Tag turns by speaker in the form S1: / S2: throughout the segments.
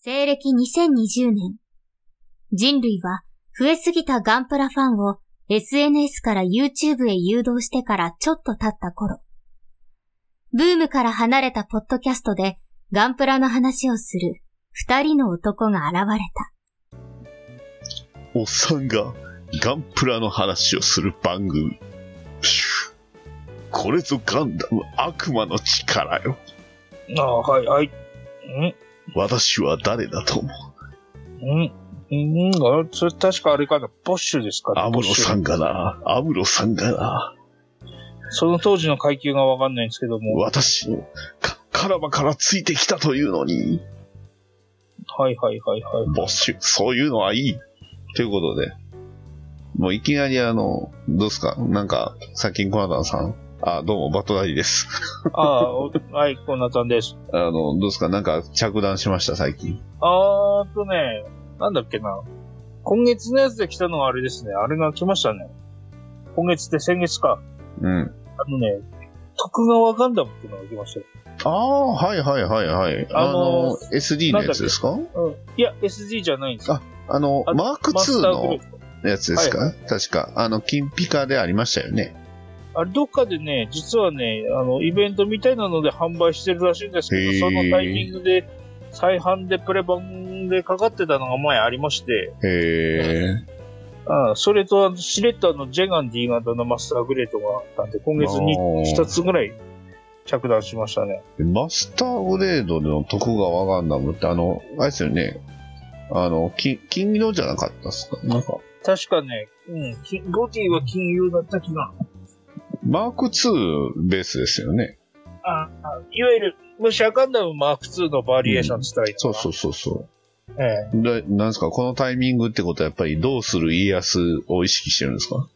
S1: 西暦2020年、人類は増えすぎたガンプラファンを SNS から YouTube へ誘導してからちょっと経った頃、ブームから離れたポッドキャストでガンプラの話をする二人の男が現れた。
S2: おっさんがガンプラの話をする番組。これぞガンダム悪魔の力よ。
S3: ああ、はい、はい。ん？
S2: 私は誰だと思う？
S3: ん。うん。あそれ確かあれかな、ボッシュですかね。
S2: アムロさん
S3: ボッシュ
S2: がな、アムロさんがな、
S3: その当時の階級がわかんないんですけども。
S2: 私のかカラバからついてきたというのに、
S3: はいはいはいはい。
S2: ボッシュ、そういうのはいい。ということで、もういきなりあの、どうですか？なんか、さっきコナタンさん、あ、どうも、バットダディです。
S3: あはい、コナタンです。
S2: あの、どうですか？なんか着弾しました、最近。
S3: あーとね、なんだっけな。今月のやつで来たのはあれですね。あれが来ましたね。今月って先月か。
S2: うん。
S3: あのね、徳川ガンダムっていうのが来ましたよ。
S2: ああ、はいはいはいはい。あ
S3: あ
S2: の
S3: の、
S2: SD のやつですか？
S3: うん。いや、SD じゃないんですよ。
S2: あの、
S3: あ
S2: マーク
S3: マス
S2: 2のやつですか、
S3: は
S2: 確か。あの、金ピカでありましたよね。
S3: あれ、どっかでね、実はね、あの、イベントみたいなので販売してるらしいんですけど、そのタイミングで、再販でプレ版でかかってたのが前ありまして、
S2: へえ。
S3: あそれと、シレッタのジェガン D 型のマスターグレードがあったんで、今月に
S2: あー
S3: 2つぐらい着弾しましたね。
S2: マスターグレードの徳川ガンダムって、あの、あれですよね。あの、金、金色じゃなかったっすか？なんか、
S3: 確かね、うん、金ボディは金融だった気が。
S2: マーク2ベースですよね。
S3: ああいわゆる、ムシャガンダムマーク2のバリエーションって言ったらいいのかな、
S2: そうそうそうそう。
S3: ええ
S2: で、なんですか、このタイミングってことはやっぱりどうする家康を意識してるんですか？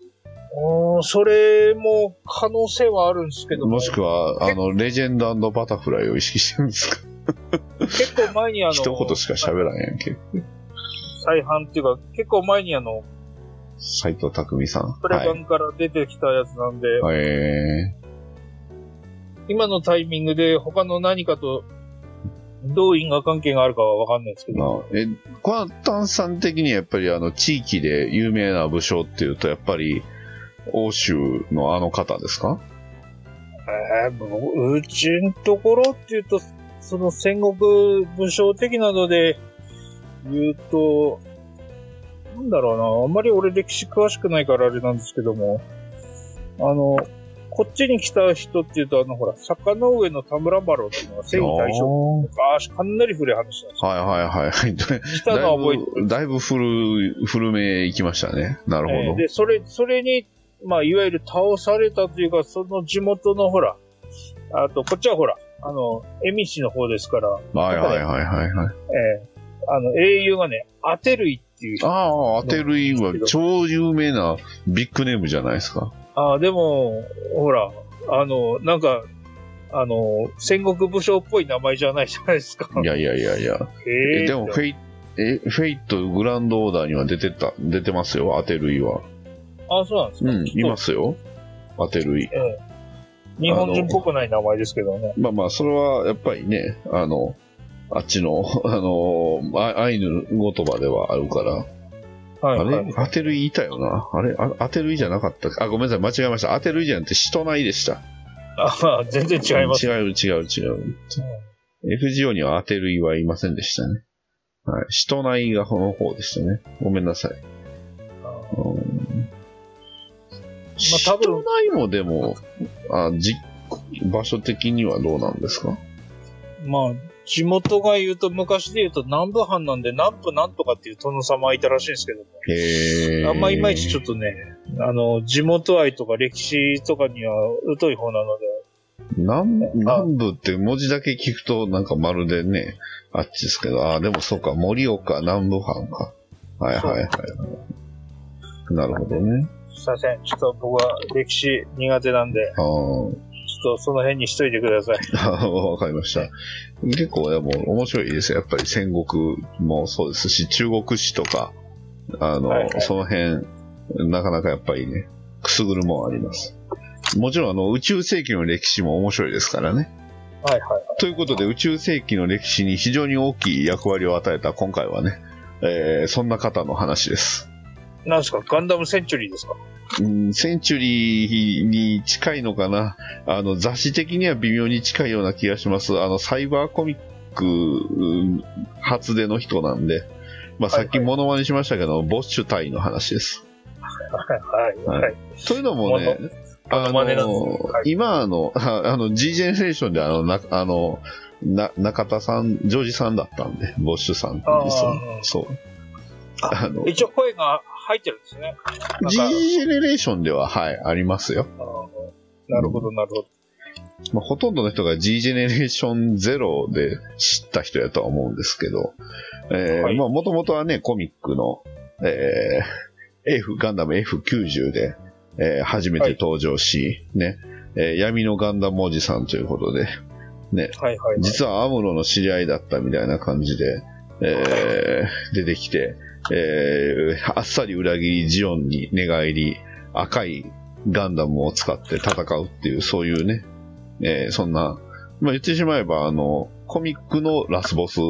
S3: おーそれも可能性はあるんですけども
S2: もしくは、あの、レジェンドバタフライを意識してるんですか？
S3: 結構前にあの、
S2: 一言しか喋らんやんけ。
S3: 再販っていうか、結構前にあの、
S2: 斎藤匠さん。
S3: プレ
S2: はい。
S3: 版から出てきたやつなんで、
S2: え
S3: 今のタイミングで他の何かとどう因果関係があるかはわかんないですけ
S2: ー、
S3: ど、
S2: まあ、え、コナタンさん的にやっぱりあの、地域で有名な武将っていうと、やっぱり、欧州のあの方ですか？
S3: えー、もううちんところっていうと、その戦国武将的なので言うと、なんだろうな、あんまり俺歴史詳しくないからあれなんですけども、あの、こっちに来た人っていうと、あの、ほら、坂の上の田村麻呂っていうのが征夷大将
S2: おー
S3: 昔かなり古い話なんですよ。
S2: はいはいはいはい。だ
S3: 来たのは覚えてる
S2: だいぶ古い、古め行きましたね。なるほど。
S3: えーで、それ、それに、まあ、いわゆる倒されたというか、その地元のほら、あと、こっちはほら、あの、恵美市の方ですから、
S2: はいはいはいはいはい。
S3: えーあの、英雄がね、アテルイっていう人。
S2: ああ、アテルイは超有名なビッグネームじゃないですか。
S3: ああ、でも、ほら、あの、なんか、あの、戦国武将っぽい名前じゃないじゃないですか。
S2: いやいやいやいや。
S3: えー
S2: えでも、フェイえ、フェイトグランドオーダーには出てた、出てますよ、アテルイは。
S3: あそうなんですか。
S2: うん、いますよ。アテルイ。
S3: ええ日本人っぽくない名前ですけどね。
S2: まあまあ、それはやっぱりね、あの、あっちの、あの、あアイヌ言葉ではあるから。
S3: はい、
S2: あ
S3: はい
S2: れ？アテルイいたよな。あれ？あアテルイじゃなかったかあ、ごめんなさい、間違えました。アテルイじゃなくて、シトナイでした。
S3: あ全然違います。
S2: 違う違う違う。FGO にはアテルイはいませんでしたね。はい。シトナイがこの方でしたね。ごめんなさい。うんシ
S3: 多分
S2: トナイもでも、あじ場所的にはどうなんですか？
S3: まあ、地元が言うと、昔で言うと南部藩なんで、南部なんとかっていう殿様いたらしいんですけども、あんまいまいちちょっとね、あの、地元愛とか歴史とかには疎い方なので、
S2: 南南部って文字だけ聞くとなんかまるでね、あっちですけど、ああ、でもそうか、盛岡南部藩か。はいはいはいはい。なるほどね。
S3: すいません。ちょっと僕は歴史苦手なんで、
S2: あー
S3: ちょっとその辺にしといてください。
S2: あわかりました。結構でも面白いですよ。やっぱり戦国もそうですし、中国史とか、あの、
S3: はいはい
S2: その辺、なかなかやっぱりね、くすぐるもんあります。もちろんあの、宇宙世紀の歴史も面白いですからね。
S3: はいはい。
S2: ということで、宇宙世紀の歴史に非常に大きい役割を与えた今回はね、えーそんな方の話です。
S3: なんですか？ガンダムセンチュリーですか？
S2: うんセンチュリーに近いのかなあの、雑誌的には微妙に近いような気がします。あの、サイバーコミックうん初出の人なんで、まあ、さっきモノマネしましたけど、ボッシュ隊の話です。
S3: はいはいはい。
S2: というのもね、
S3: モノマネなんですね
S2: の
S3: はい
S2: 今あの、あ あの、G ジェネレーションであの、な、あの、な、中田さん、ジョージさんだったんで、ボッシュさんって言うそう。あの、
S3: 一応声が入ってるんですね。
S2: G
S3: か
S2: ジェネレーションでは、はい、ありますよ。
S3: なるほど、なるほど。
S2: まあ、ほとんどの人が G ジェネレーションゼロで知った人やとは思うんですけど、えー
S3: はい
S2: まあ、もともとはね、コミックの、えー F、ガンダム F90 で、えー初めて登場し、ね、えー闇のガンダムおじさんということで、ね、
S3: はいはいはい。
S2: 実はアムロの知り合いだったみたいな感じで、えー出てきて、えーあっさり裏切りジオンに寝返り、赤いガンダムを使って戦うっていう、そういうね、えーそんな、まあ言ってしまえば、あの、コミックのラスボス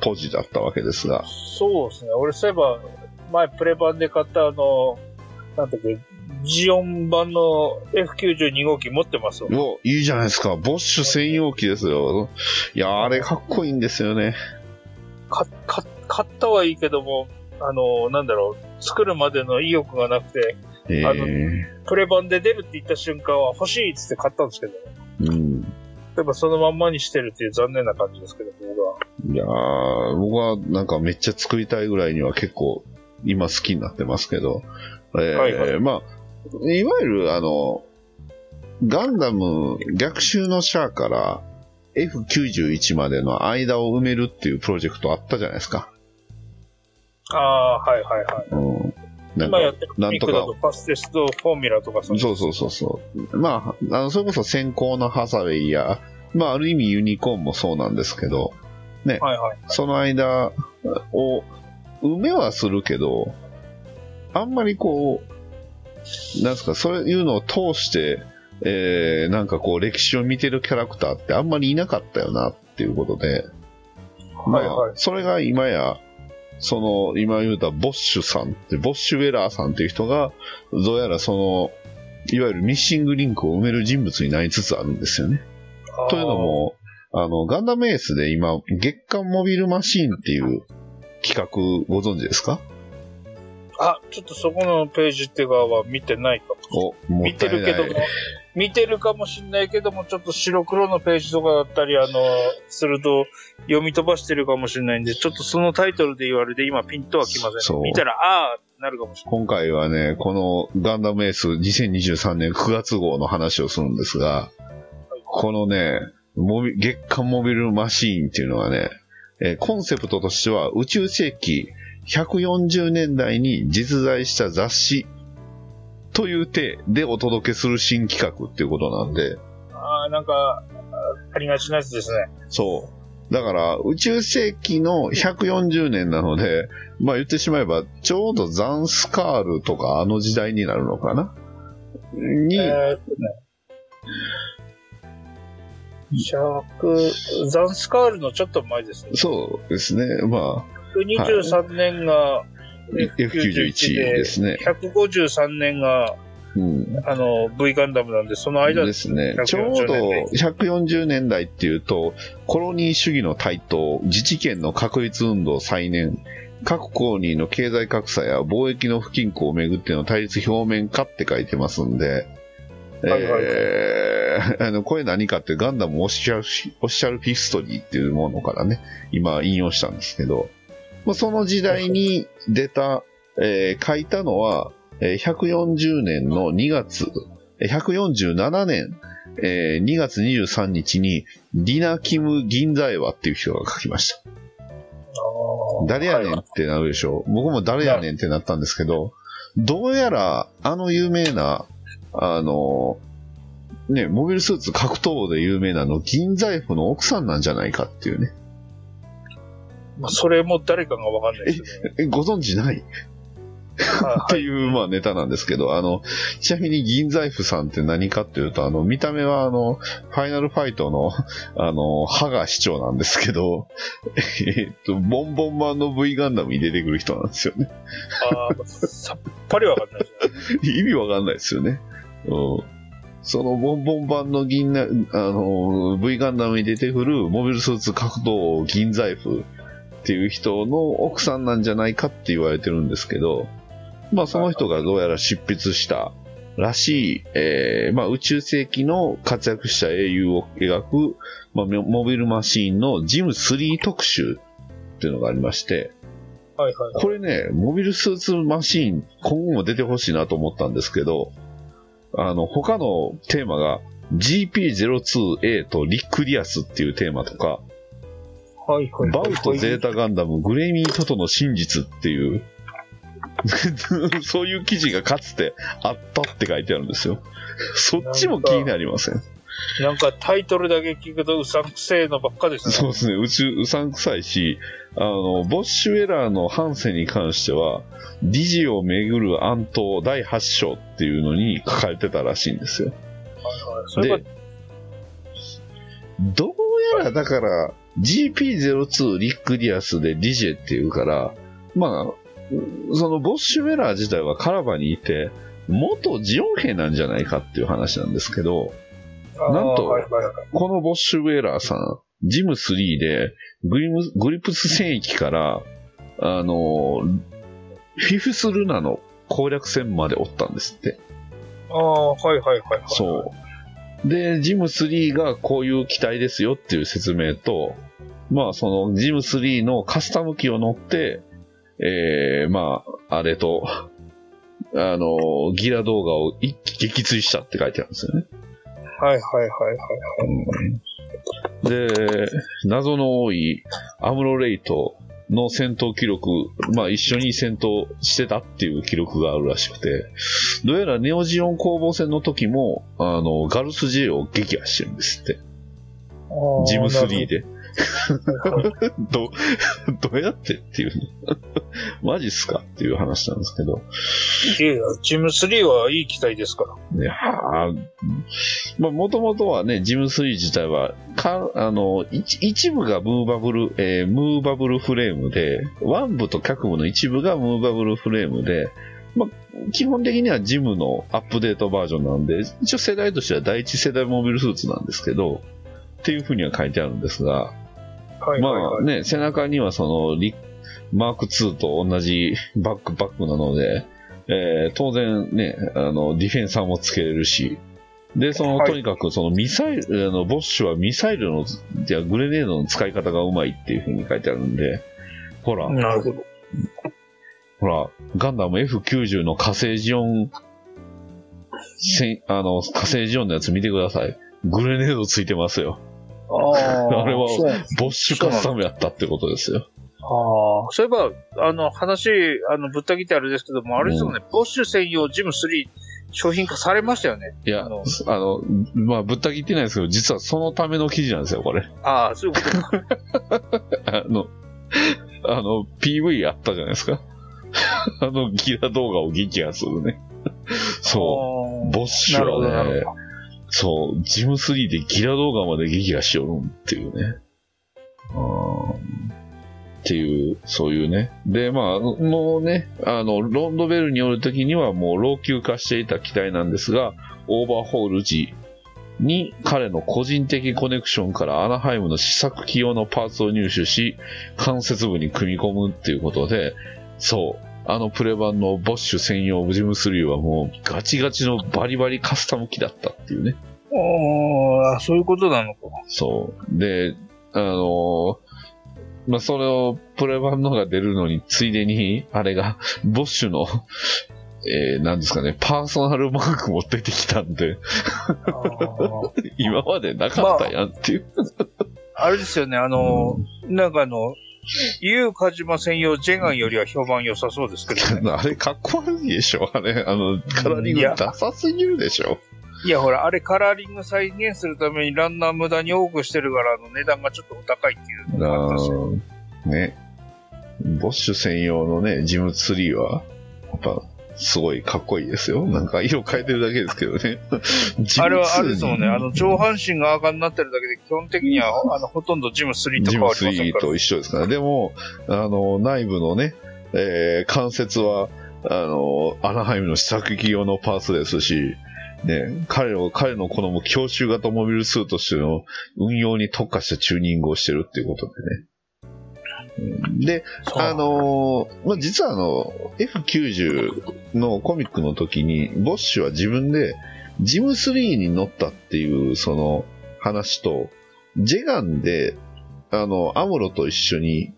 S2: ポジだったわけですが、
S3: そうですね。俺そういえば、前プレ版で買ったあの、なんだっけ、ジオン版の F92 号機持ってますわ
S2: お、いいじゃないですか、ボッシュ専用機ですよ。いや、あれかっこいいんですよね。
S3: か、か、買ったはいいけども、あの、なんだろう、作るまでの意欲がなくて、
S2: え
S3: あの
S2: ー、
S3: プレ版で出るって言った瞬間は欲しいっつって買ったんですけど、
S2: うん。
S3: やっぱそのまんまにしてるっていう残念な感じですけど、僕は。
S2: いやー、僕はなんかめっちゃ作りたいぐらいには結構今好きになってますけど、えー
S3: はいはい
S2: まあ、いわゆるあの、ガンダム逆襲のシャアから F91 までの間を埋めるっていうプロジェクトあったじゃないですか。
S3: ああ、はいはいはい。
S2: うん。なんか
S3: 今やってる
S2: とか
S3: クだとパステストフォーミュラとか
S2: そうそうそうそう。まあ、あの、それこそ先行のハサウェイや、まあ、ある意味ユニコーンもそうなんですけど、
S3: はいはい。
S2: その間を埋めはするけど、あんまりこう、なんですか、そういうのを通して、えー、なんかこう歴史を見てるキャラクターってあんまりいなかったよなっていうことで、まあ、
S3: はいはい
S2: それが今や、その、今言うたボッシュさんって、ボッシュウェラーさんっていう人が、どうやらその、いわゆるミッシングリンクを埋める人物になりつつあるんですよね。というの、も、あの、ガンダムエースで今、月間モビルマシーンっていう企画ご存知ですか？
S3: あ、ちょっとそこのページっていうかは見てないかも。
S2: お、も
S3: 見
S2: って
S3: るけども、見てるかもしんないけども、ちょっと白黒のページとかだったり、あの、すると読み飛ばしてるかもしれないんで、ちょっとそのタイトルで言われて今ピンとはきませ
S2: そう
S3: ん。見たら、ああなるかもしれない。
S2: 今回はね、このガンダムエース2023年9月号の話をするんですが、このね、モビ月間モビルマシーンっていうのはね、えーコンセプトとしては宇宙世紀140年代に実在した雑誌という体でお届けする新企画っていうことなんで、
S3: ああ、なんか、あありがちなやつですね。
S2: そう。だから、宇宙世紀の140年なので、まあ言ってしまえば、ちょうどザンスカールとかあの時代になるのかな？に、
S3: えーっとね。100、ザンスカールのちょっと前ですね。
S2: そうですね。ま
S3: 123年が
S2: あ、F91 ですね。
S3: 153年が、
S2: うん。
S3: あの、V ガンダムなんで、その間
S2: ですね。
S3: 140
S2: ちょうど140年代っていうと、コロニー主義の台頭、自治権の確立運動再燃、各コロニーの経済格差や貿易の不均衡をめぐっての対立表面化って書いてますんで、
S3: はいはいはい
S2: えー あの、これ何かってガンダムオフィシャルオフィシャルヒストリーっていうものからね、今引用したんですけど、まあ、その時代に出た、えー書いたのは、えー140年の2月、えー147年、えー2月23日に、ディナ・キム・銀座エワっていう人が書きました。誰やねんってなるでしょう。僕も誰やねんってなったんですけど、どうやら、あの有名な、あの、ね、モビルスーツ格闘で有名なの、銀座 F の奥さんなんじゃないかっていうね。
S3: まあ、それも誰かがわかんないですけど、
S2: え、ご存知ない？っていう、まあ、ネタなんですけど、あの、ちなみに銀財布さんって何かっていうと、あの、見た目はあの、ファイナルファイトの、あの、ハガ市長なんですけど、えっと、ボンボン版の V ガンダムに出てくる人なんですよね。
S3: ああ、さっぱりわかんないですね。
S2: 意味わかんないですよね。うん。そのボンボン版の銀な、あの、V ガンダムに出てくるモビルスーツ格闘王銀財布っていう人の奥さんなんじゃないかって言われてるんですけど、まあその人がどうやら執筆したらしい、えーまあ宇宙世紀の活躍した英雄を描く、まあモモビルマシーンのジム3特集っていうのがありまして、
S3: はいはい。
S2: これね、モビルスーツマシーン、今後も出てほしいなと思ったんですけど、あの、他のテーマが GP02A とリックリアスっていうテーマとか、
S3: はいはい。
S2: バウトゼータガンダムグレミートトの真実っていう、そういう記事がかつてあったって書いてあるんですよ。そっちも気になりません。
S3: なんかタイトルだけ聞くとうさんくせえのばっかですね。
S2: そうですね。宇宙、うさんくさいし、あの、ボッシュエラーのハンセに関しては、ディジをめぐる暗闘第8章っていうのに書かれてたらしいんですよ。
S3: はいはい
S2: で、どうやらだから、GP02 リックディアスでディジェっていうから、まあ、そのボッシュエラー自体はカラバにいて、元ジオン兵なんじゃないかっていう話なんですけど、なんとこのボッシュウェーラーさん、ジム3でグリムグリプス戦域から、あの、フィフスルナの攻略戦までおったんですって。
S3: ああ、はいはいはいはい。
S2: そう。で、ジム3がこういう機体ですよっていう説明と、まあそのジム3のカスタム機を乗って、えー、まあ、あれと、あの、ギラ動画を一気撃墜したって書いてあるんですよね。
S3: はいはいはいはい
S2: で、謎の多いアムロレイトの戦闘記録、まあ一緒に戦闘してたっていう記録があるらしくて、どうやらネオジオン攻防戦の時も、あの、ガルス J を撃破してるんですって。
S3: はい。
S2: ジム3
S3: で。
S2: で。ど、どうやってっていうの マジっすかっていう話なんですけど。
S3: いやいやジム3はいい機体ですから。
S2: ね、はあ、まあ、もともとはね、ジム3自体は、か、あの、一一部がムーバブル、えームーバブルフレームで、腕部と脚部の一部がムーバブルフレームで、まあ、基本的にはジムのアップデートバージョンなんで、一応世代としては第一世代モビルスーツなんですけど、っていうふうには書いてあるんですが、ま
S3: はいはいはい。
S2: あね、背中にはそのリ、マーク2と同じバックバックなので、えー当然ね、あの、ディフェンサーもつけれるし、で、その、
S3: はい
S2: とにかくそのミサイル、あの、ボッシュはミサイルの、じゃグレネードの使い方がうまいっていう風に書いてあるんで、ほら、
S3: なるほど。
S2: ほら、ガンダム F90 の火星ジオン、せんあの、火星ジオンのやつ見てください。グレネードついてますよ。
S3: あ
S2: あれはボッシュカスタムやったってことですよ。
S3: ああ、そういえば、あの、話、あの、ぶった切ってあれですけども、あれですよね、ボッシュ専用ジム3商品化されましたよね。
S2: いや、
S3: あの
S2: あの、まあ、ぶった切ってないですけど、実はそのための記事なんですよ、これ。
S3: ああ、そういうことか。
S2: あの、あの、PV あったじゃないですか。あの、ギラ動画を撃破するね。そう。
S3: う
S2: ボッシュはねそう、ジム3でギラ・ドーガまで撃破しよるんっていうね。あっていう、そういうね。で、まあ、もうね、あの、ロンドベルにおるときにはもう老朽化していた機体なんですが、オーバーホール時に彼の個人的コネクションからアナハイムの試作機用のパーツを入手し、関節部に組み込むっていうことで、そう、あのプレ版のボッシュ専用ジム3はもうガチガチのバリバリカスタム機だったっていうね。
S3: ああ、そういうことなのか。
S2: そう。で、あのまあ、それをプレ版のが出るのに、ついでに、あれが、ボッシュの、えー、なんですかね、パーソナルマークも出てきたんで、今までなかったやんっていう。
S3: あれですよね、あの、なんかあの、ユーカジマ専用ジェガンよりは評判良さそうですけどね。
S2: あれかっこ悪いでしょあれ、あの、カラーリングダサすぎるでしょ
S3: いや、ほら、あれカラーリング再現するためにランナー無駄に多くしてるから、あの値段がちょっとお高いっていうのがあったんですよ。
S2: あーね。ボッシュ専用のね、ジム3は、っぱ、すごいかっこいいですよ。なんか色変えてるだけですけどね。
S3: あれはあれ
S2: ジム2
S3: ですもんね。あの、上半身が赤になってるだけで、基本的には、あの、ほとんどジム3と
S2: ジム
S3: 変わりません
S2: 3
S3: から。
S2: と一緒ですから。でも、あの、内部のね、えー関節は、あの、アナハイムの試作機用のパーツですし、ね、彼の、彼の好む強襲型モビルスーツとしての運用に特化したチューニングをしてるっていうことでね。うんで、あのーまあ、実はあの、F90 のコミックの時に、ボッシュは自分で、ジム3に乗ったっていう、その話と、ジェガンで、あの、アムロと一緒に、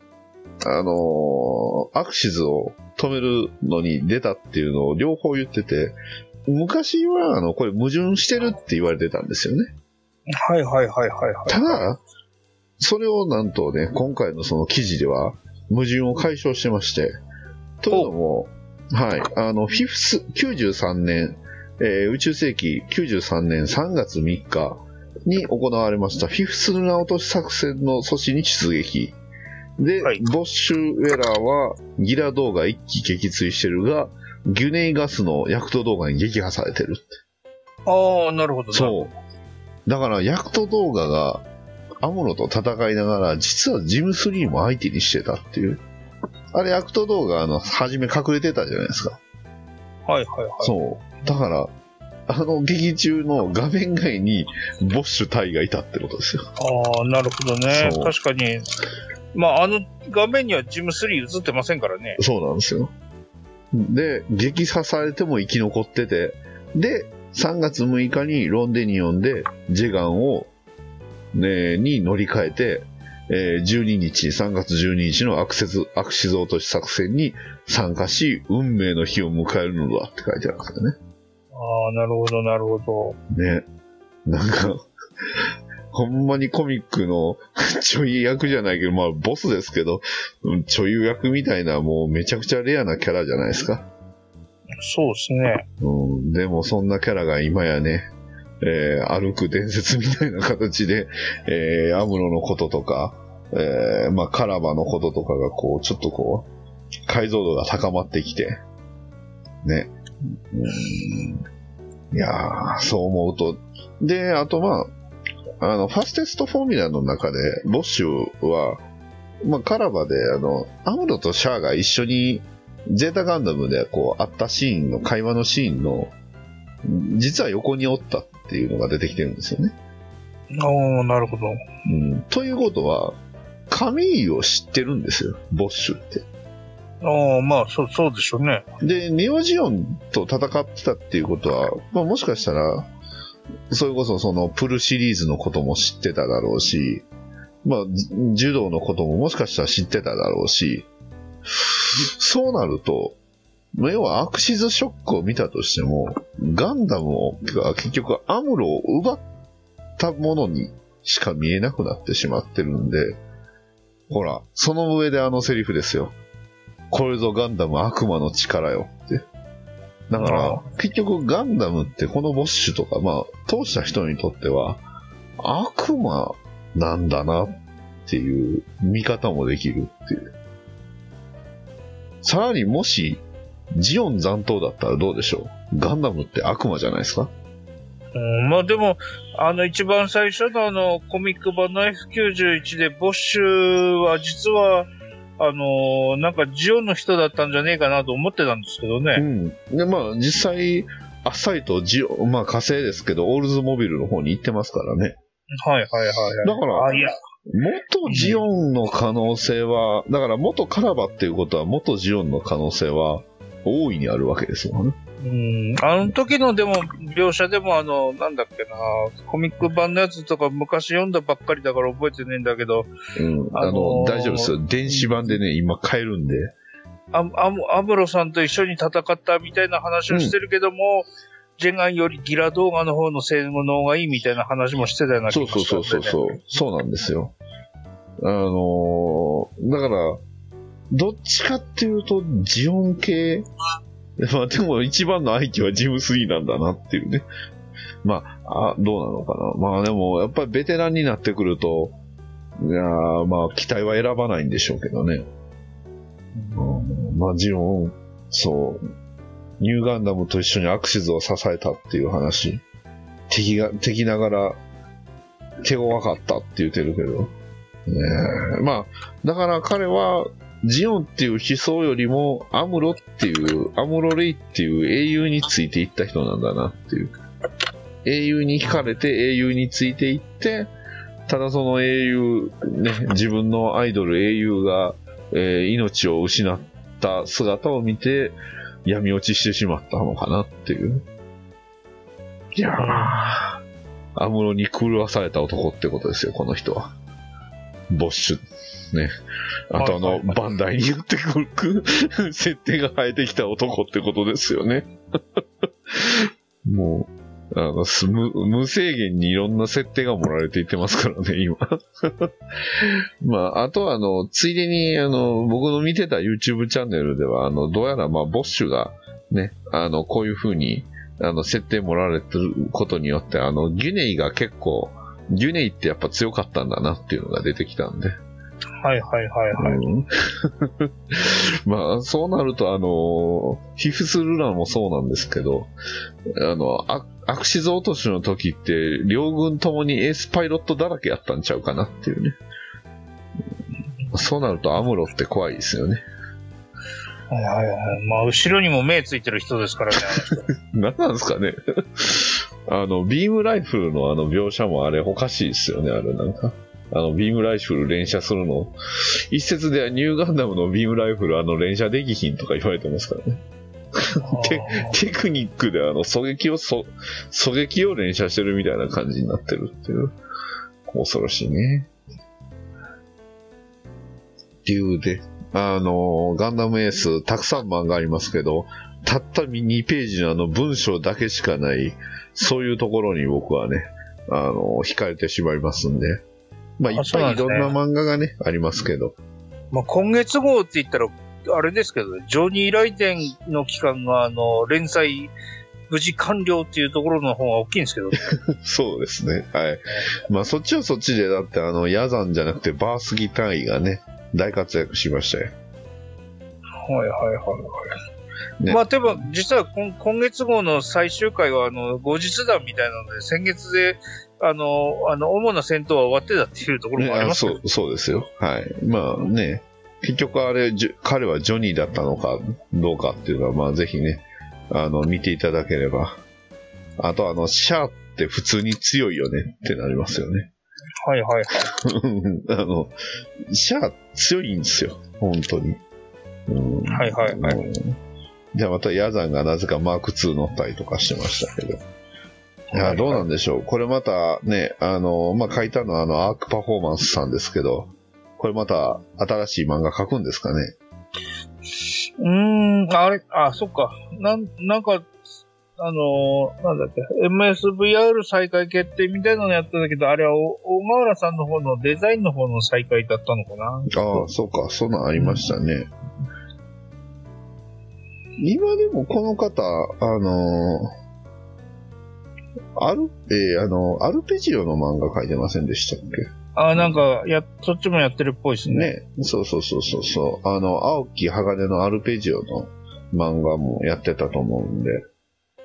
S2: あのーアクシズを止めるのに出たっていうのを両方言ってて、昔は、あの、これ矛盾してるって言われてたんですよね。
S3: はいはいはいはいはい。
S2: ただ、それをなんとね、今回のその記事では、矛盾を解消してまして、というのも、はい、あの、フィフス、93年、えー宇宙世紀93年3月3日に行われましたフィフスルナ落とし作戦の阻止に出撃。で、
S3: はい
S2: ボッシュウェラーはギラ動画一機撃墜してるが、ギュネイガスのヤクト動画に撃破されてる。
S3: ああ、なるほど。う。
S2: そう。だから、ヤクト動画がアムロと戦いながら、実はジム3も相手にしてたっていう。あれ、ヤクト動画、あの、初め隠れてたじゃないですか。
S3: はいはいはい。
S2: そう。だから、あの劇中の画面外にボッシュ隊がいたってことですよ。
S3: ああ、なるほどね。確かに。まあ、あの画面にはジム3映ってませんからね。
S2: そうなんですよ。で、撃破されても生き残ってて、で、3月6日にロンデニオンでジェガンを、ね、に乗り換えて、えー12日、3月12日のアクセス、アクシズ落とし作戦に参加し、運命の日を迎えるのだって書いてあるんですよね。
S3: ああ、なるほど、なるほど。
S2: ね。なんか、ほんまにコミックの ちょい役じゃないけど、まあボスですけど、うんちょい役みたいなもうめちゃくちゃレアなキャラじゃないですか。
S3: そうですね。
S2: うん、でもそんなキャラが今やね、えー歩く伝説みたいな形で、えーアムロのこととか、えーまあカラバのこととかがこう、ちょっとこう、解像度が高まってきて、ね。うん、いやー、そう思うと。で、あとまあ、あの、ファステストフォーミュラの中で、ボッシュは、まあ、カラバで、あの、アムロとシャアが一緒にゼータガンダムでこうあったシーンの、会話のシーンの、実は横におったっていうのが出てきてるんですよね。
S3: ああ、なるほど。
S2: うん、ということは、カミーユを知ってるんですよ、ボッシュって。
S3: ああ、まあ、そう、そうでしょうね。
S2: で、ネオジオンと戦ってたっていうことは、まあ、もしかしたら、それこそそのプルシリーズのことも知ってただろうし、まあ、じ柔道のことももしかしたら知ってただろうし、そうなると、まあ要はアクシズショックを見たとしても、ガンダムをが結局アムロを奪ったものにしか見えなくなってしまってるんで、ほら、その上であのセリフですよ。これぞガンダム悪魔の力よって。だから、結局ガンダムってこのボッシュとか、まあ、通した人にとっては、悪魔なんだなっていう見方もできるっていう。さらにもし、ジオン残党だったらどうでしょう？ガンダムって悪魔じゃないですか？
S3: うん、まあでも、あの一番最初のあのコミック版の F91 でボッシュは実は、あのなんかジオンの人だったんじゃねえかなと思ってたんですけど
S2: う
S3: ね。
S2: ん。で、まあ、実際、あっさりとジオ、まあ火星ですけど、オールズモビルの方に行ってますからね。
S3: はいはいはいはい。
S2: だから
S3: あ、いや、
S2: 元ジオンの可能性は、だから元カラバっていうことは元ジオンの可能性は大いにあるわけですよね。
S3: うん、あの時のでも、描写でもあの、なんだっけな、コミック版のやつとか昔読んだばっかりだから覚えてねえんだけど、
S2: うん。あの、
S3: あのー
S2: 大丈夫ですよ。電子版でね、今買えるんで。
S3: アアムアムロさんと一緒に戦ったみたいな話をしてるけども、ジェガンよりギラ動画の方の性能がいいみたいな話もしてたような気がしたんで、ね。
S2: そうそうそうそう。そうなんですよ。あのーだから、どっちかっていうと、ジオン系。まあでも一番の愛機はジム3なんだなっていうね。まあ、あどうなのかな。まあでも、やっぱりベテランになってくると、いやーまあ期待は選ばないんでしょうけどね。うんまあジオン、そう。ニューガンダムと一緒にアクシズを支えたっていう話。敵が、敵ながら手強かったって言ってるけど。ねえまあ、だから彼は、ジオンっていう思想よりも、アムロっていう、アムロレイっていう英雄についていった人なんだなっていう。英雄に惹かれて英雄についていって、ただその英雄、ね、自分のアイドル英雄が、えー命を失った姿を見て、闇落ちしてしまったのかなっていう。いやー、アムロに狂わされた男ってことですよ、この人は。ボッシュ。ね。あとあの、バンダイに言ってくる、設定が生えてきた男ってことですよね。もう、あの、す無無制限にいろんな設定が盛られていってますからね、今。まあ、あとは、あの、ついでに、あの、僕の見てた YouTube チャンネルでは、あの、どうやら、まあ、ボッシュが、ね、あの、こういう風に、あの、設定盛られてることによって、あの、ギュネイが結構、ギュネイってやっぱ強かったんだなっていうのが出てきたんで。
S3: はいはいはいはい。
S2: うん まあ、そうなると、あの、ヒフスルラもそうなんですけど、あの、アアクシズ落としの時って、両軍ともにエースパイロットだらけやったんちゃうかなっていうね。うんそうなるとアムロって怖いですよね。
S3: はいはいはい。まあ、後ろにも目ついてる人ですからね、あの人。
S2: 何なんですかね。あの、ビームライフルのあの描写もあれおかしいですよね、あれなんか。あの、ビームライフル連射するの。一説ではニューガンダムのビームライフルあの連射できひんとか言われてますからね。テクニックであの狙撃をそ、狙撃を連射してるみたいな感じになってるっていう。恐ろしいね。っていうで、あの、ガンダムエース、たくさん漫画ありますけど、たった2ページのあの文章だけしかない、そういうところに僕はね、あの、惹かれてしまいますんで。まあ、いっぱいいろんな漫画がね、ありますけど。
S3: まあ、今月号って言ったら、あれですけど、ジョニー・ライデンの期間が、あの、連載、無事完了っていうところの方が大きいんですけど、
S2: そうですね。はい。まあ、そっちはそっちで、だって、あの、ヤザンじゃなくて、バースギターイがね、大活躍しましたよ。
S3: はいはいはいはい。
S2: ね
S3: まあ、でも、実は今今月号の最終回は、あの、後日談みたいなので、先月で、あの、あの、主な戦闘は終わってたっていうところ
S2: ね
S3: もありますけど、
S2: あそう、そうですよ。はい。まあね、結局あれ、彼はジョニーだったのかどうかっていうのは、まあぜひね、あの、見ていただければ。あと、あの、シャーって普通に強いよねってなりますよね。
S3: はいはいはい。
S2: あの、シャア強いんですよ、本当に。うん
S3: はいはいはい
S2: うんじゃあまたヤザンがなぜかマーク2乗ったりとかしてましたけど。いや、どうなんでしょう。これまたね、あの、まあ、書いたのはあの、アークパフォーマンスさんですけど、これまた新しい漫画書くんですかね。
S3: うーん、あれ、あ、そっか。なん、なんか、あのーなんだっけ、MSVR 再開決定みたいなのやってたけど、あれはお小川原さんの方のデザインの方の再開だったのかな
S2: ああ、そうか、そんなんありましたね。今でもこの方、あのアル、えーあの、アルペジオの漫画書いてませんでしたっけ？
S3: あ、なんか、や、そっちもやってるっぽいですね。
S2: ね、そうそうそうそうそう。あの、青木鋼のアルペジオの漫画もやってたと思うんで、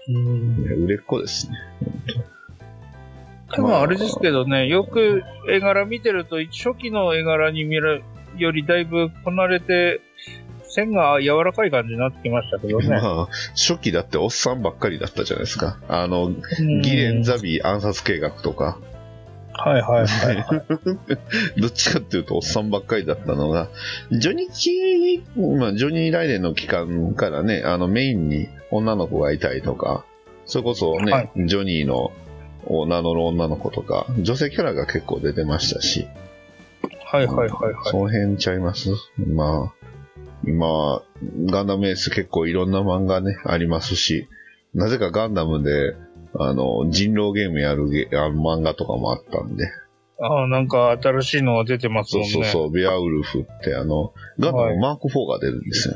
S3: うん。
S2: ね売れっ子ですね。
S3: でもあれですけどね、よく絵柄見てると、初期の絵柄に見るよりだいぶこなれて、線が柔らかい感じになってきましたけどね。
S2: まあ、初期だっておっさんばっかりだったじゃないですか。あの、
S3: うん
S2: ギレンザビー暗殺計画とか、
S3: はいはいはい。
S2: どっちかっていうとおっさんばっかりだったのが、ジョニキ、まあ、ジョニー・ライデンの期間からね、あの、メインに女の子がいたりとか、それこそね、
S3: はい
S2: ジョニーのを名乗る女の子とか、女性キャラが結構出てましたし、
S3: はいはいはいはい。
S2: その辺ちゃいます？まあ、今、ガンダムエース結構いろんな漫画ね、ありますし、なぜかガンダムで、あの、人狼ゲームやるゲあの漫画とかもあったんで、
S3: ああ、なんか新しいのが出てます
S2: そ
S3: もね。
S2: うんそうそう、ベアウルフってあの、ガンダムマーク4が出るんですよ。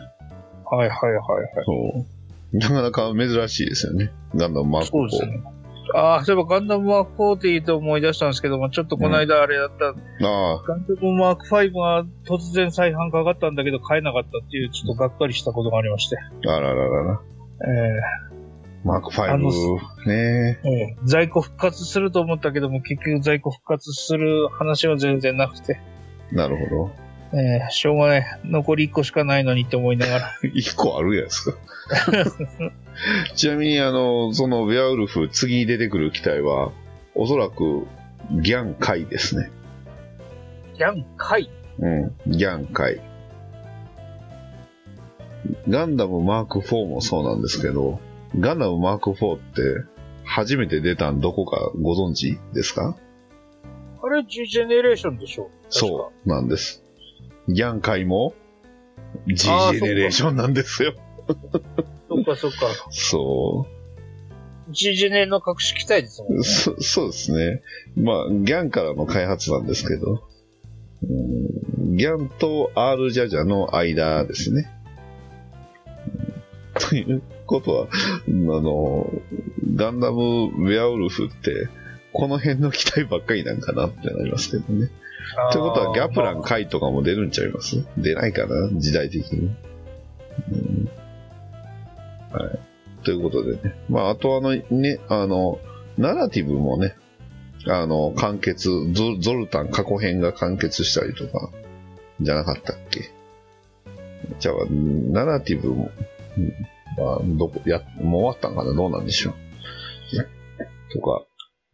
S3: はいはいはいはい。
S2: そう。なかなか珍しいですよね。ガンダムマーク4。
S3: そうですね。ああ、そういえばガンダムマーク4って言うと思い出したんですけども、ちょっとこの間あれだった、
S2: ああ、
S3: ガンダムマーク5が突然再販かかったんだけど買えなかったっていう、ちょっとがっかりしたことがありまして。
S2: あらららら。
S3: え
S2: マーク
S3: あの
S2: 5、ね。
S3: ーえー在庫復活すると思ったけども、結局在庫復活する話は全然なくて、
S2: なるほど。
S3: えーしょうがない。残り1個しかないのにって思いながら。
S2: 1個あるやつか。ちなみに、あの、その、ベアウルフ、次に出てくる機体は、おそらく、ギャンカイですね。
S3: ギャンカイ？
S2: うん、ギャンカイ。ガンダムマーク4もそうなんですけど、ガンダムマーク4って、初めて出たんどこかご存知ですか？
S3: あれ G ジェネレーションでしょ
S2: そうなんです。ギャンカイも G ジェネレーションなんですよ。
S3: そっかそっか。
S2: そ
S3: G ジェネの隠し機体ですもん
S2: う。
S3: ね。
S2: そそうですね。まあ、ギャンからの開発なんですけど、うんギャンと R ジャジャの間ですね。ということは、あの、ガンダムベアウルフって、この辺の機体ばっかりなんかなってなりますけどね。ということは、ギャプラン、カイとかも出るんちゃいます？出ないかな？時代的に。うんはい。ということでね。まあ、あとあの、ね、あの、ナラティブもね、あの、完結、ゾゾルタン過去編が完結したりとか、じゃなかったっけ？じゃあ、ナラティブも、うんまあ、どこ、や、もう終わったんかな？どうなんでしょう？とか、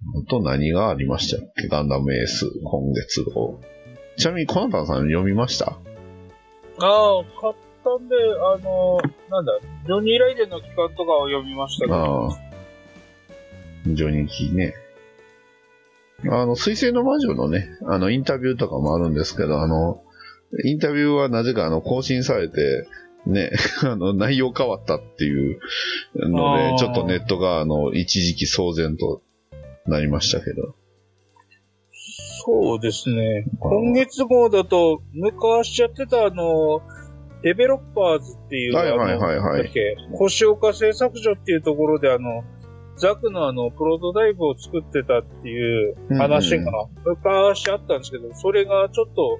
S2: あと何がありましたっけ？ガンダムエース、今月号。ちなみに、コナタンさん読みました？
S3: ああ、買ったんで、あの、なんだ、ジョニー・ライデンの期間とかを読みましたけど、
S2: ああ。ジョニーキーね。あの、水星の魔女のね、あの、インタビューとかもあるんですけど、あの、インタビューはなぜかあの、更新されて、ね、あの、内容変わったっていうので、ちょっとネットがあの、一時期騒然となりましたけど。
S3: そうですね。今月号だと、昔やってたあの、デベロッパーズっていう、
S2: はいはいはいはい
S3: あのなんだっけ、腰岡製作所っていうところであの、ザクのあの、プロトタイプを作ってたっていう話が、昔あったんですけど、それがちょっと、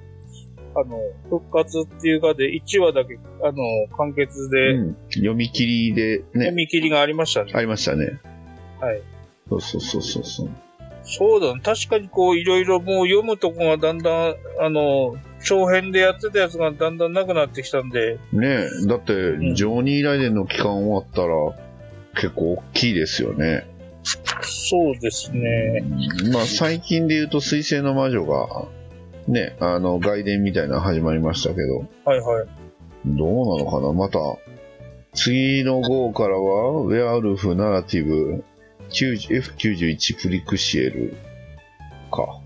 S3: あの、復活っていうかで、1話だけ、あの、完結で、
S2: うん読み切りでね、
S3: 読み切りがありましたね。
S2: ありましたね。
S3: はい。
S2: そうそうそうそうそう。
S3: そうだね。確かにこう、いろいろもう読むとこがだんだん、あの、長編でやってたやつがだんだんなくなってきたんで、
S2: ねえ、だって、
S3: ん
S2: ジョニー・ライデンの期間終わったら、結構大きいですよね。
S3: そうですね。
S2: まあ、最近で言うと、水星の魔女が、ね、あの、外伝みたいなの始まりましたけど、
S3: はいはい。
S2: どうなのかなまた、次の号からは、ウェアウルフナラティブ 90- F91 プリクシエルか。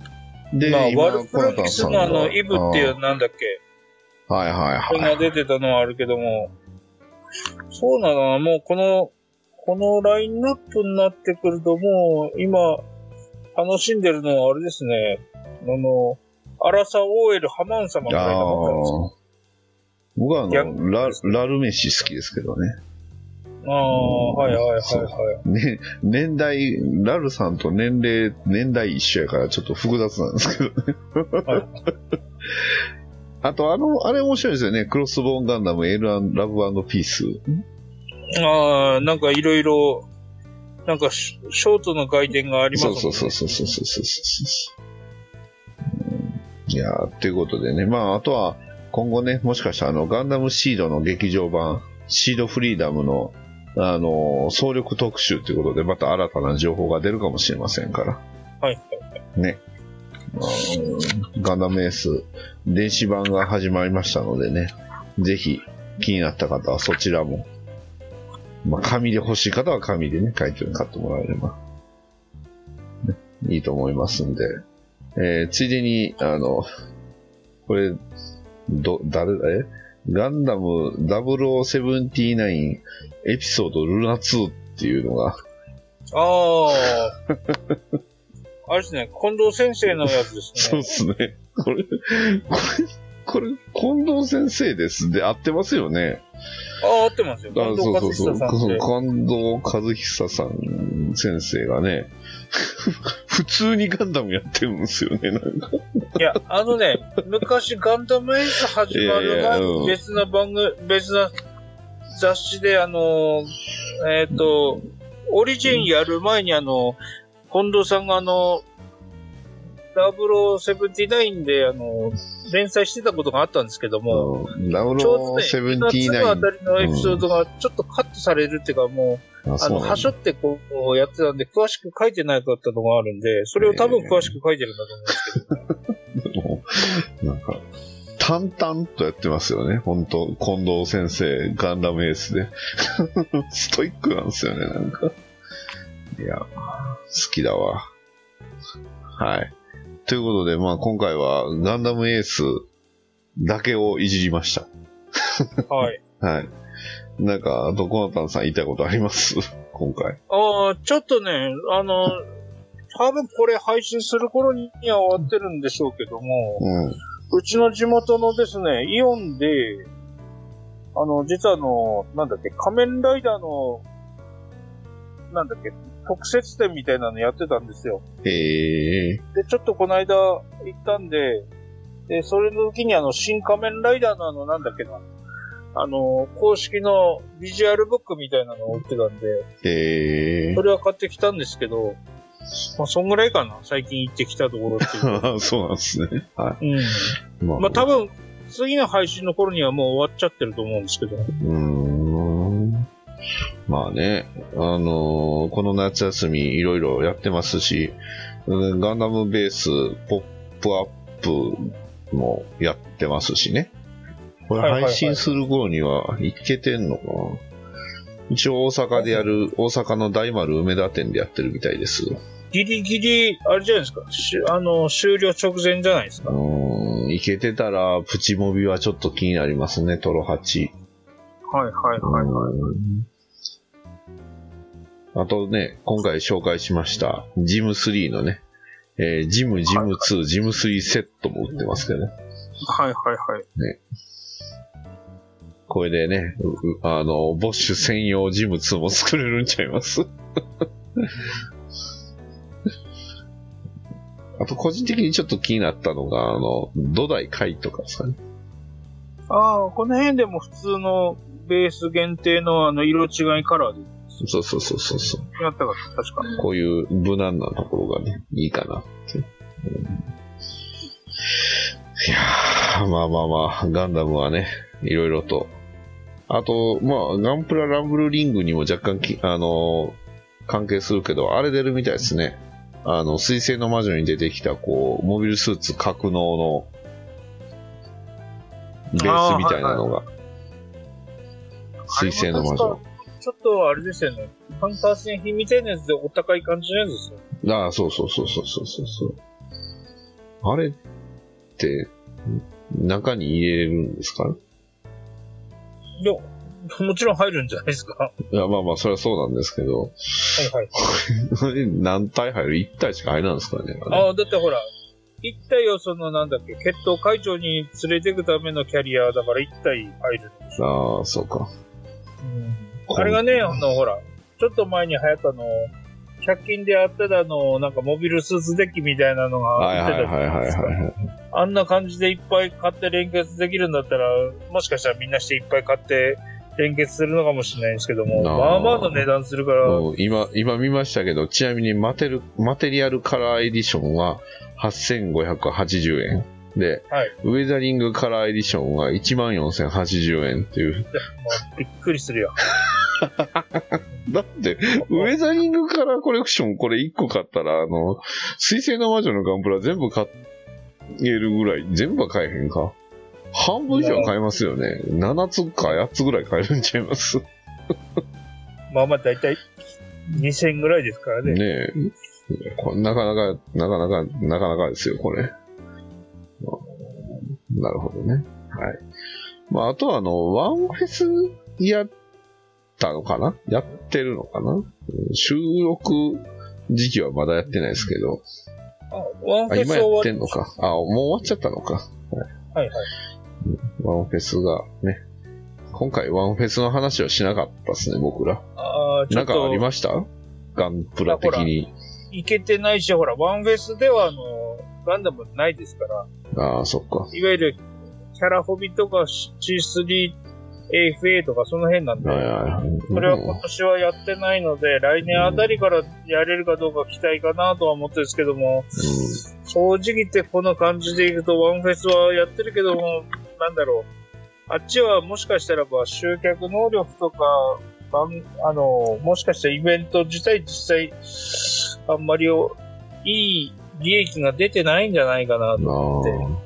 S2: で、
S3: まあ、
S2: 今
S3: ワルプルギスのあの、イブっていう、
S2: あ
S3: なんだっけ、
S2: ーはいはいはい。
S3: 出てたのはあるけども、そうなのもうこの、このラインナップになってくると、もう、今、楽しんでるのはあれですね、あの、アラサ OL ハマン様みたいな
S2: あ
S3: もんなんです
S2: 僕はあ
S3: 逆
S2: のラ、ラルメシ好きですけどね。
S3: ああ、はいはいはいはい。
S2: ね、年代、ラルさんと年齢、年代一緒やからちょっと複雑なんですけどね。
S3: はい
S2: あと、あの、あれ面白いですよね。クロスボーンガンダム L& ラブピース。
S3: ああ、なんかいろいろ、なんかショートの外伝がありますね。
S2: そうそうそうそうそうそうそううんいやー、ということでね。まあ、あとは、今後ね、もしかしたらあの、ガンダムシードの劇場版、シードフリーダムの、あのー総力特集ということで、また新たな情報が出るかもしれませんから。
S3: はい。
S2: ね。まあうんガンダムエース、電子版が始まりましたのでね、ぜひ気になった方はそちらも、まあ、紙で欲しい方は紙でね、書いて買ってもらえれば、ねいいと思いますんで、えーついでに、あの、これ、ど、誰だえ？ガンダム0079エピソードルナ2っていうのが、
S3: ああ。あれですね、近藤先生のやつです
S2: そう
S3: ね。
S2: っすね。これ、これ、これ、近藤先生です。で、合ってますよね。
S3: ああ、合ってますよ。
S2: あ
S3: 近藤和久さん
S2: そう
S3: って。
S2: 近藤和久さん先生がね、普通にガンダムやってるんですよね、なんか。
S3: いや、あのね、昔ガンダムエース始まる別な番組、別な雑誌であの、えっ、と、オリジンやる前にあの、近藤さんがあの、0079であの、連載してたことがあったんですけども、
S2: ダブ
S3: ちょうどね、
S2: セブン
S3: 2
S2: ティ
S3: つのあ
S2: ナイン
S3: たりのエピソードがちょっとカットされるっていうかもう、
S2: あ
S3: あの、はしょってこうやってたんで、詳しく書いてなかったのがあるんで、それを多分詳しく書いてるんだと思うんですけど。
S2: なんか、淡々とやってますよね。本当近藤先生、ガンダムエースで。ストイックなんですよね、なんか。いや、好きだわ。はい。ということで、まあ今回はガンダムエースだけをいじりました。
S3: はい。
S2: はい。なんか、あと、コナタンさん言いたいことあります？今回。
S3: ああ、ちょっとね、あの、多分これ配信する頃には終わってるんでしょうけども、
S2: うん。
S3: うちの地元のですね、イオンで、あの、実はあの、なんだっけ、仮面ライダーの、なんだっけ、特設店みたいなのやってたんですよ。
S2: へえ
S3: で、ちょっとこの間行ったんで、で、それの時にあの、新仮面ライダーのあの、なんだっけな、あの、公式のビジュアルブックみたいなのを売ってたんで、
S2: へえ
S3: それは買ってきたんですけど、まあ、そんぐらいかな、最近行ってきたところっていう。
S2: そうなんですね。は
S3: うん。
S2: い。ま
S3: まあ、多分、次の配信の頃にはもう終わっちゃってると思うんですけど。
S2: うーんまあね、あのーこの夏休みいろいろやってますし、うんガンダムベース、ポップアップもやってますしね。これ
S3: はいはいはい
S2: 配信する頃にはいけてんのかな一応大阪でやる、大阪の大丸梅田店でやってるみたいです。う
S3: ギリギリ、あれじゃないですか、しあの、終了直前じゃないですか。
S2: ーん、いけてたら、プチモビはちょっと気になりますね、トロハチ。
S3: はいはいはい。
S2: あとね、今回紹介しました、ジム3のね、えージム、ジム2、ジム3セットも売ってますけどね。
S3: はいはいはい。
S2: これでね、あの、ボッシュ専用ジム2も作れるんちゃいます？あと、個人的にちょっと気になったのが、あの、土台貝とかですかね。
S3: ああ、この辺でも普通のベース限定のあの、色違いカラーで
S2: そうそうそうそうそう。
S3: やったか確か。
S2: こういう無難なところがね、いいかなって。うんいやー、まあまあまあ、ガンダムはね、いろいろと。あと、まあ、ガンプラランブルリングにも若干き、あのー関係するけど、あれ出るみたいですね。あの、水星の魔女に出てきた、こう、モビルスーツ格納の、ベースみたいなのが。水星の魔女。
S3: ちょっとあれですよね。ハンター戦品みたいなやつでお高い感じのやつですよ。
S2: ああ、そうそうそうそうそうそう。あれって、中に入れれるんですか？
S3: いや、もちろん入るんじゃないですか。はい
S2: や、まあまあ、それはそうなんですけど、
S3: いはい。
S2: それ何体入る ?1 体しか入らんですかね。あれ
S3: ああ、だってほら、一体をそのなんだっけ、決闘会長に連れていくためのキャリアだから一体入るんでしょ。
S2: ああ、そうか。
S3: あれがね、あの、ほら、ちょっと前に流行ったの、100均であってたの、なんかモビルスーツデッキみたいなのが売ってたじゃないですか。
S2: はい。
S3: あんな感じでいっぱい買って連結できるんだったら、もしかしたらみんなしていっぱい買って連結するのかもしれないんですけども、まあまあの値段するから、
S2: うん今、今見ましたけど、ちなみにマテル、マテリアルカラーエディションは8580円。で、
S3: はい。
S2: ウェザリングカラーエディションは14080円っていう。
S3: びっくりするよ。
S2: だって、ウェザリングカラーコレクションこれ1個買ったら、あの、水星の魔女のガンプラ全部買えるぐらい、全部は買えへんか？半分以上は買えますよね。7つか8つぐらい買えるんちゃいます？
S3: まあまあ大体2000円ぐらいですからね。
S2: ねえ。なかなか、なかなか、なかなかですよ、これ。なるほどね。はい。まあ、あとはあの、ワンフェスやったのかな？やってるのかな？うん収録時期はまだやってないですけど。
S3: あワンフ
S2: あ、
S3: ェ
S2: 今やってんのか。あ、もう終わっちゃったのか。
S3: はいはい。
S2: ワンフェスがね。今回ワンフェスの話はしなかったですね、僕ら。
S3: ああ、
S2: なんかあり
S3: と、
S2: ました？ガンプラ的に。
S3: いけてないし、ほら、ワンフェスではあの、ガンダムないですから、
S2: ああ、そっか。
S3: いわゆるキャラホビとか C3 AFA とかその辺なんで、
S2: はいはい。
S3: それは今年はやってないので、来年あたりからやれるかどうか期待かなとは思ってるんですけども、正直言ってこの感じでいくとワンフェスはやってるけども、なんだろう。あっちはもしかしたらば集客能力とか、あの、もしかしたらイベント自体実際、あんまりおいい利益が出てないんじゃないかなと思って。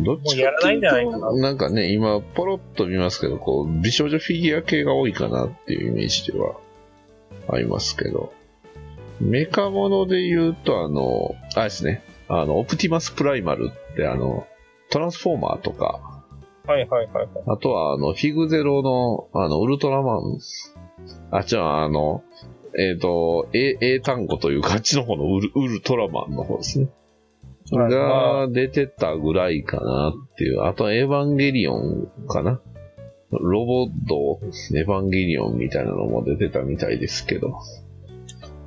S2: どっちかっていうと、なんかね、今、ポロッと見ますけど、こう、美少女フィギュア系が多いかなっていうイメージではありますけど、メカモノで言うと、あの、あれですね、あの、オプティマスプライマルって、あの、トランスフォーマーとか、
S3: はいはいはいはい。
S2: あとは、あの、フィグゼロの、あの、ウルトラマン、あ、違う、あの、えっ、と、英英単語というか、あっちの方のウルウルトラマンの方ですね。
S3: はい
S2: が出てたぐらいかなっていう。あと、エヴァンゲリオンかなロボット、エヴァンゲリオンみたいなのも出てたみたいですけど。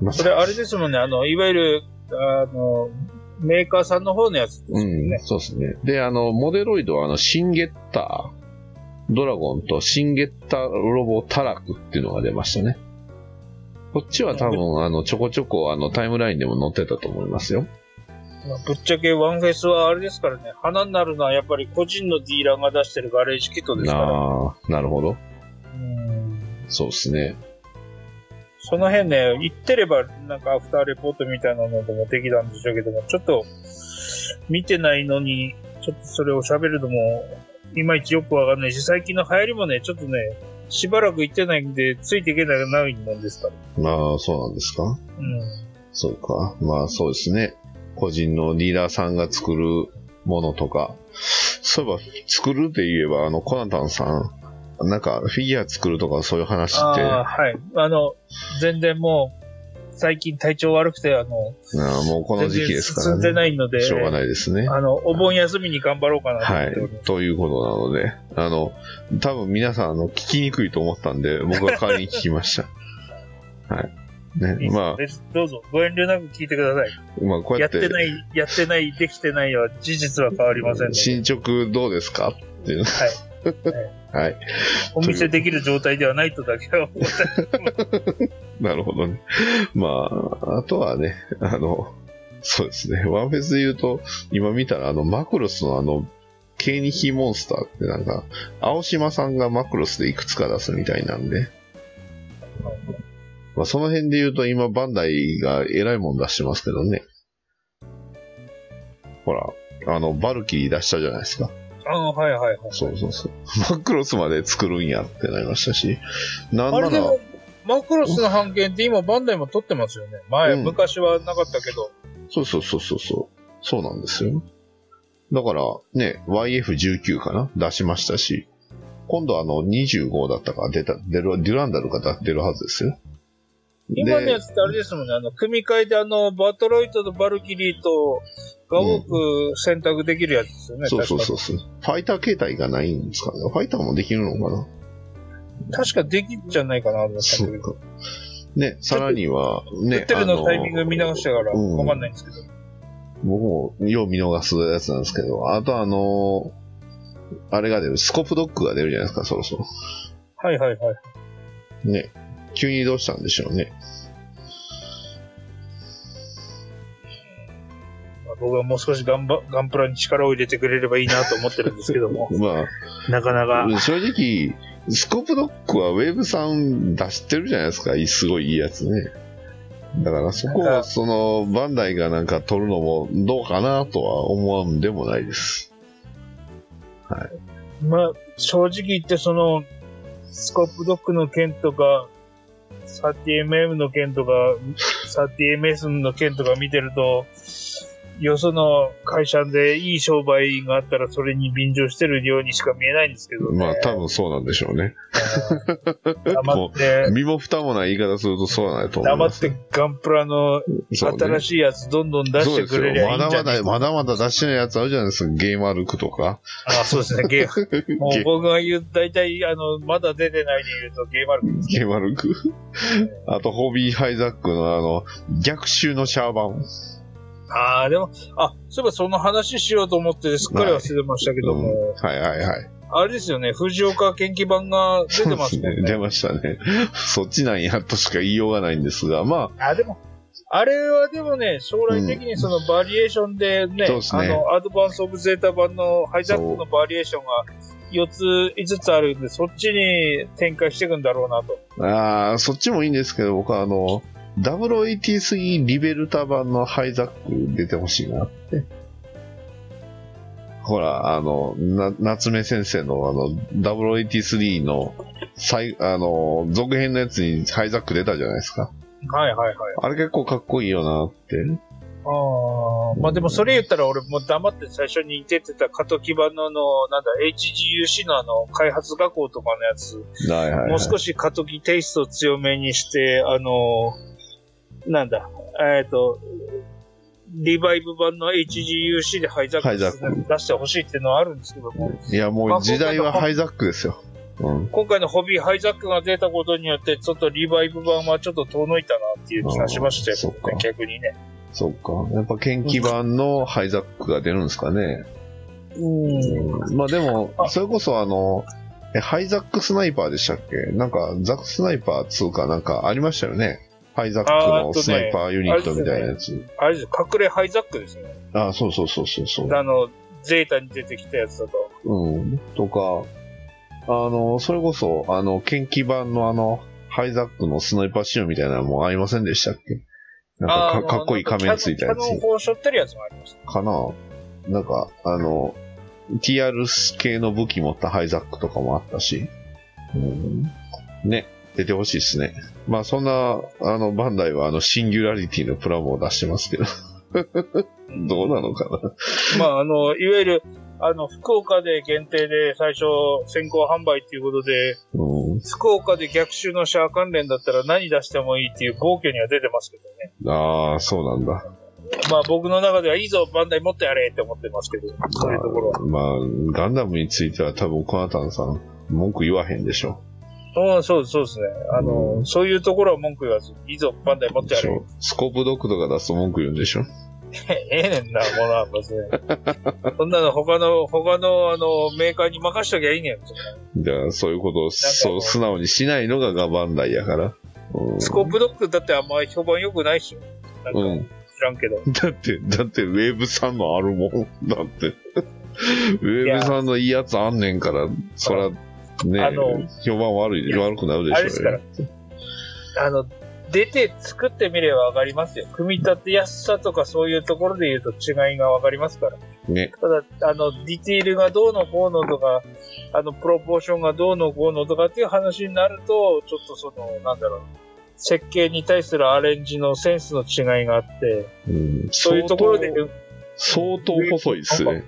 S2: まあ
S3: それあれですもんね、あの、いわゆる、あの、メーカーさんの方のやつですよ
S2: うん
S3: ね。、
S2: そうですね。で、あの、モデロイドは、あの、シンゲッター、ドラゴンとシンゲッターロボタラクっていうのが出ましたね。こっちは多分、あの、ちょこちょこ、あの、タイムラインでも載ってたと思いますよ。
S3: まあぶっちゃけワンフェスはあれですからね、花になるのはやっぱり個人のディーラーが出してるガレージキットですから。
S2: ああ、なるほど。
S3: うん
S2: そうですね。
S3: その辺ね、言ってればなんかアフターレポートみたいなのでもできたんでしょうけども、ちょっと見てないのに、ちょっとそれを喋るのも、いまいちよくわかんないし、最近の流行りもね、ちょっとね、しばらく行ってないんで、ついていけないもんですから。
S2: まあ、そうなんですか？
S3: うん。
S2: そうか。まあ、そうですね。個人のリーダーさんが作るものとか。そういえば、作るって言えば、あの、コナタンさん、なんか、フィギュア作るとかそういう話って、
S3: ああ、はい。あの、全然もう、最近体調悪くて、あの、
S2: ああもうこの時期ですから
S3: 全然進んで
S2: ね。
S3: ないので、
S2: しょうがないですね。
S3: あの、お盆休みに頑張ろうかなと
S2: はい。ということなので、あの、多分皆さん、あの、聞きにくいと思ったんで、僕は代わりに聞きました。はい。ね、
S3: いい
S2: ま
S3: 別どうぞ、ご遠慮なく聞いてください。
S2: あ、まあ、こうやって、
S3: やってない、やってない、できてないは事実は変わりません
S2: 進捗どうですかっていう。
S3: はい。
S2: はい。
S3: お見せできる状態ではないとだけは思って
S2: なるほどね。まあ、あとはね、あの、そうですね。ワンフェスで言うと、今見たら、あの、マクロスのあの、ケーニヒモンスターってなんか、青島さんがマクロスでいくつか出すみたいなんで、まあ、その辺で言うと今、バンダイが偉いもん出してますけどね。ほら、あの、バルキリー出したじゃないですか。
S3: ああ、はいはいはい。
S2: そうそうそう。マクロスまで作るんやってなりましたし、なんなら
S3: マクロスの版権って今バンダイも取ってますよね。前、
S2: うん
S3: 昔はなかったけど。
S2: そうそうそうそうそう。そうなんですよ。だから、ね、YF19 かな？出しましたし、今度あの25だったか出た、出る、デュランダルが出るはずですよ。
S3: 今のやつってあれですもんね。あの、組み替えであの、バトロイトとバルキリーとが多く選択できるやつですよね。
S2: そうそうそうそう。ファイター形態がないんですかね。ファイターもできるのかな
S3: 確か。できんじゃないかなと思ったんだけど。
S2: ね、さらには、ね、
S3: 売ってるのタイミング見直したから
S2: うん
S3: わかんないんですけど。
S2: 僕もよう見逃すやつなんですけど、あとあのあれが出る、スコープドッグが出るじゃないですか、そろそろ。
S3: はいはいはい。
S2: ね。急にどうしたんでしょうね。
S3: 僕はもう少しガンバガンプラに力を入れてくれればいいなと思ってるんですけども。
S2: まあ、
S3: なかなか。
S2: 正直、スコープドッグはウェブさん出してるじゃないですか。すごいいいやつね。だからそこ
S3: なんか
S2: をそのバンダイがなんか取るのもどうかなとは思わんでもないです。
S3: まあ、正直言ってその、スコープドックの件とか、30mm の件とか、30ms の件とか見てると、よその会社でいい商売があったらそれに便乗してるようにしか見えないんですけどね。
S2: まあ多分そうなんでしょうね。
S3: うん黙って、
S2: 身も蓋もない言い方するとそうなんだと思います。
S3: 黙ってガンプラの新しいやつどんどん出してくれりゃいいんじゃない
S2: ですよまだまだ、まだまだ出してないやつあるじゃないですか。ゲームアルクとか。
S3: あそうですね、ゲーム。もう僕が言う、大体、あの、まだ出てないで言うとゲームあるんです
S2: ゲームアルク。あと、ホビーハイザックのあの、逆襲のシャーバン。
S3: ああ、でも、あ、そういえばその話しようと思ってすっかり忘れてましたけども、
S2: はいはいはい。
S3: あれですよね、藤岡研究版が出てますね。
S2: 出ましたね。そっちなんやとしか言いようがないんですが、まあ、
S3: あ、でも、あれはでもね、将来的にそのバリエーションでね、
S2: そうですね
S3: あの、アドバンスオブゼータ版のハイザックのバリエーションが4つ、5つあるんで、そっちに展開していくんだろうなと。
S2: あーそっちもいいんですけど、僕はあの、083リベルタ版のハイザック出てほしいなって。ほら、あの、な、夏目先生のあの、083の、最、あの、続編のやつにハイザック出たじゃないですか。
S3: はいはいはい。
S2: あれ結構かっこいいよなって。
S3: ああ、まあでもそれ言ったら俺もう黙って最初に出てた過渡基盤のあの、なんだ、HGUC のあの、開発学校とかのやつ、
S2: はいはい、はい。
S3: もう少し過渡期テイストを強めにして、あの、なんだ、えっ、と、リバイブ版の HGUC でハイザック出してほしいっていうのはあるんですけども、
S2: いや、もう時代はハイザックですよ。うん。
S3: 今回のホビーハイザックが出たことによって、ちょっとリバイブ版はちょっと遠のいたなっていう気がしましたよね、逆にね。
S2: そっか。やっぱ研究版のハイザックが出るんですかね。
S3: うん。
S2: まあでも
S3: あ、
S2: それこそあの、えハイザックスナイパーでしたっけ？なんか、ザックスナイパー2かなんかありましたよね。ハイザックのスナイパーユニットみたいなやつ。
S3: あれですよ、隠れハイザックですね。
S2: あそうそうそうそうそう。
S3: あの、ゼータに出てきたやつだと。
S2: うん。とか、あの、それこそ、あの、研究版のあの、ハイザックのスナイパー仕様みたいなのもありませんでしたっけ？なんかかかっこいい仮面ついたやつ
S3: キャノン。砲を背負ってるやつもありました。
S2: かななんか、あの、TR 系の武器持ったハイザックとかもあったし、うん、ね、出てほしいですね。まあそんな、あの、バンダイはあの、シンギュラリティのプラモを出してますけど。どうなのかな
S3: まあ、あの、いわゆる、あの、福岡で限定で最初先行販売っていうことで、
S2: うん。
S3: 福岡で逆襲のシャア関連だったら何出してもいいっていう暴挙には出てますけどね。
S2: ああ、そうなんだ。
S3: まあ僕の中ではいいぞ、バンダイ持ってやれって思ってますけど、そういうところは。
S2: まあ、ガンダムについては多分コナタンさん、文句言わへんでしょ。
S3: うん、そうそうですね。あの、
S2: うん
S3: そういうところは文句言わず、いいぞ、バンダイ持ってやれ。
S2: でしょスコープドックとか出すと文句言うんでしょ？
S3: ええねんな、ものは別に。そんなの他の、他のあの、メーカーに任しときゃいいねん。
S2: じゃあ、そういうことを、
S3: も
S2: そうう、素直にしないのがガバンダイやから。うん
S3: スコープドックだってあんまり評判良くないっしょ。
S2: うん。
S3: 知らんけど。
S2: だって、だって、ウェーブさんのあるもん。だって。ウェーブさんのいいやつあんねんから、そら、ね
S3: あの
S2: 評判悪い、悪くなるでしょう
S3: あれですから
S2: よ。
S3: あの、出て作ってみればわかりますよ。組み立てやすさとかそういうところで言うと違いがわかりますから。
S2: ね。
S3: ただ、あの、ディティールがどうのこうのとか、あの、プロポーションがどうのこうのとかっていう話になると、ちょっとその、なんだろう。設計に対するアレンジのセンスの違いがあって、
S2: うん、
S3: そういうところで、ウ
S2: 相当、相当細いっすね。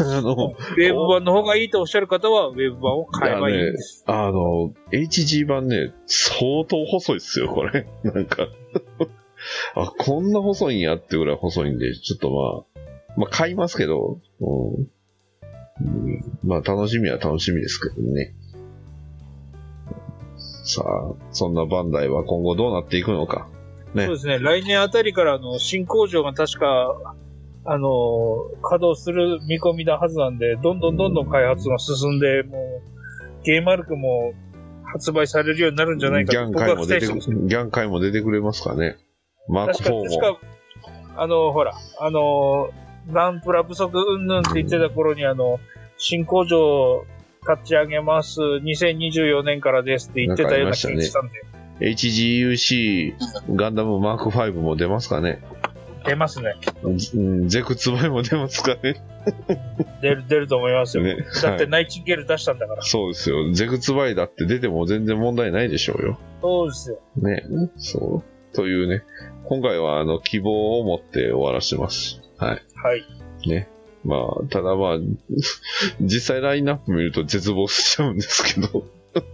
S2: あの、
S3: ェーブ版の方がいいとおっしゃる方は、ウェーブ版を買えばいいんです。
S2: あの、HG 版ね、相当細いっすよ、これ。なんか。あ、こんな細いんやってぐらい細いんで、ちょっとまあ、まあ買いますけど、うん。うんまあ楽しみは楽しみですけどね。さあ、そんなバンダイは今後どうなっていくのか。ね
S3: そうですね。来年あたりから、あの、新工場が確か、あの、稼働する見込みなはずなんで、どんどんどんどん開発が進んで、もう、ゲーマルクも発売されるようになるんじゃないか
S2: ギ
S3: と僕は期待してます。
S2: ギャン回も出てくれますかね。マーク
S3: 確か、
S2: 4も。
S3: 確か、あの、ほら、あの、ガンプラ不足うんぬんって言ってた頃に、あの、新工場立ち上げます、2024年からですって言ってたような気がしたんで、
S2: HGUC ガンダムマーク5も出ますかね。
S3: 出ますね。
S2: うんゼクツバイも出ますかね。
S3: 出る、出ると思いますよ。
S2: ね。
S3: だって
S2: はい
S3: ナイチンゲール出したんだから。
S2: そうですよ。ゼクツバイだって出ても全然問題ないでしょうよ。
S3: そうですよ。
S2: ね。そう。というね。今回はあの希望を持って終わらせてます。はい。
S3: はい。
S2: ね。まあ、ただまあ、実際ラインナップ見ると絶望しちゃうんですけど。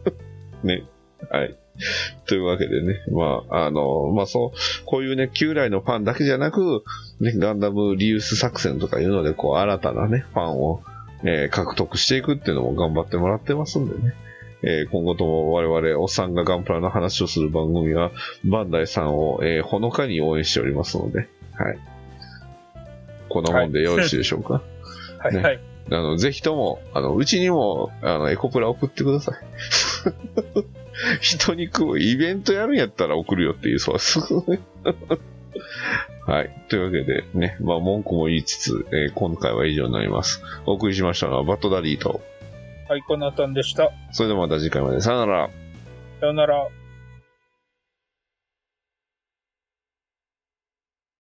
S2: ね。はい。というわけでね、まあ、あの、まあそう、こういうね、旧来のファンだけじゃなく、ね、ガンダムリユース作戦とかいうので、こう、新たなね、ファンを、えー獲得していくっていうのも頑張ってもらってますんでね。えー今後とも我々、おっさんがガンプラの話をする番組は、バンダイさんを、えーほのかに応援しておりますので、はい。こんなもんでよろしいでしょうか？
S3: はい。
S2: ね
S3: はい。
S2: あの、ぜひとも、あの、うちにも、あの、エコプラ送ってください。人に食う、イベントやるんやったら送るよっていう、そうです。はい。というわけでね、まあ文句も言いつつ、えー今回は以上になります。お送りしましたのはバッドダディと、
S3: はい、コナタンでした。
S2: それではまた次回まで。さよなら。
S3: さよなら。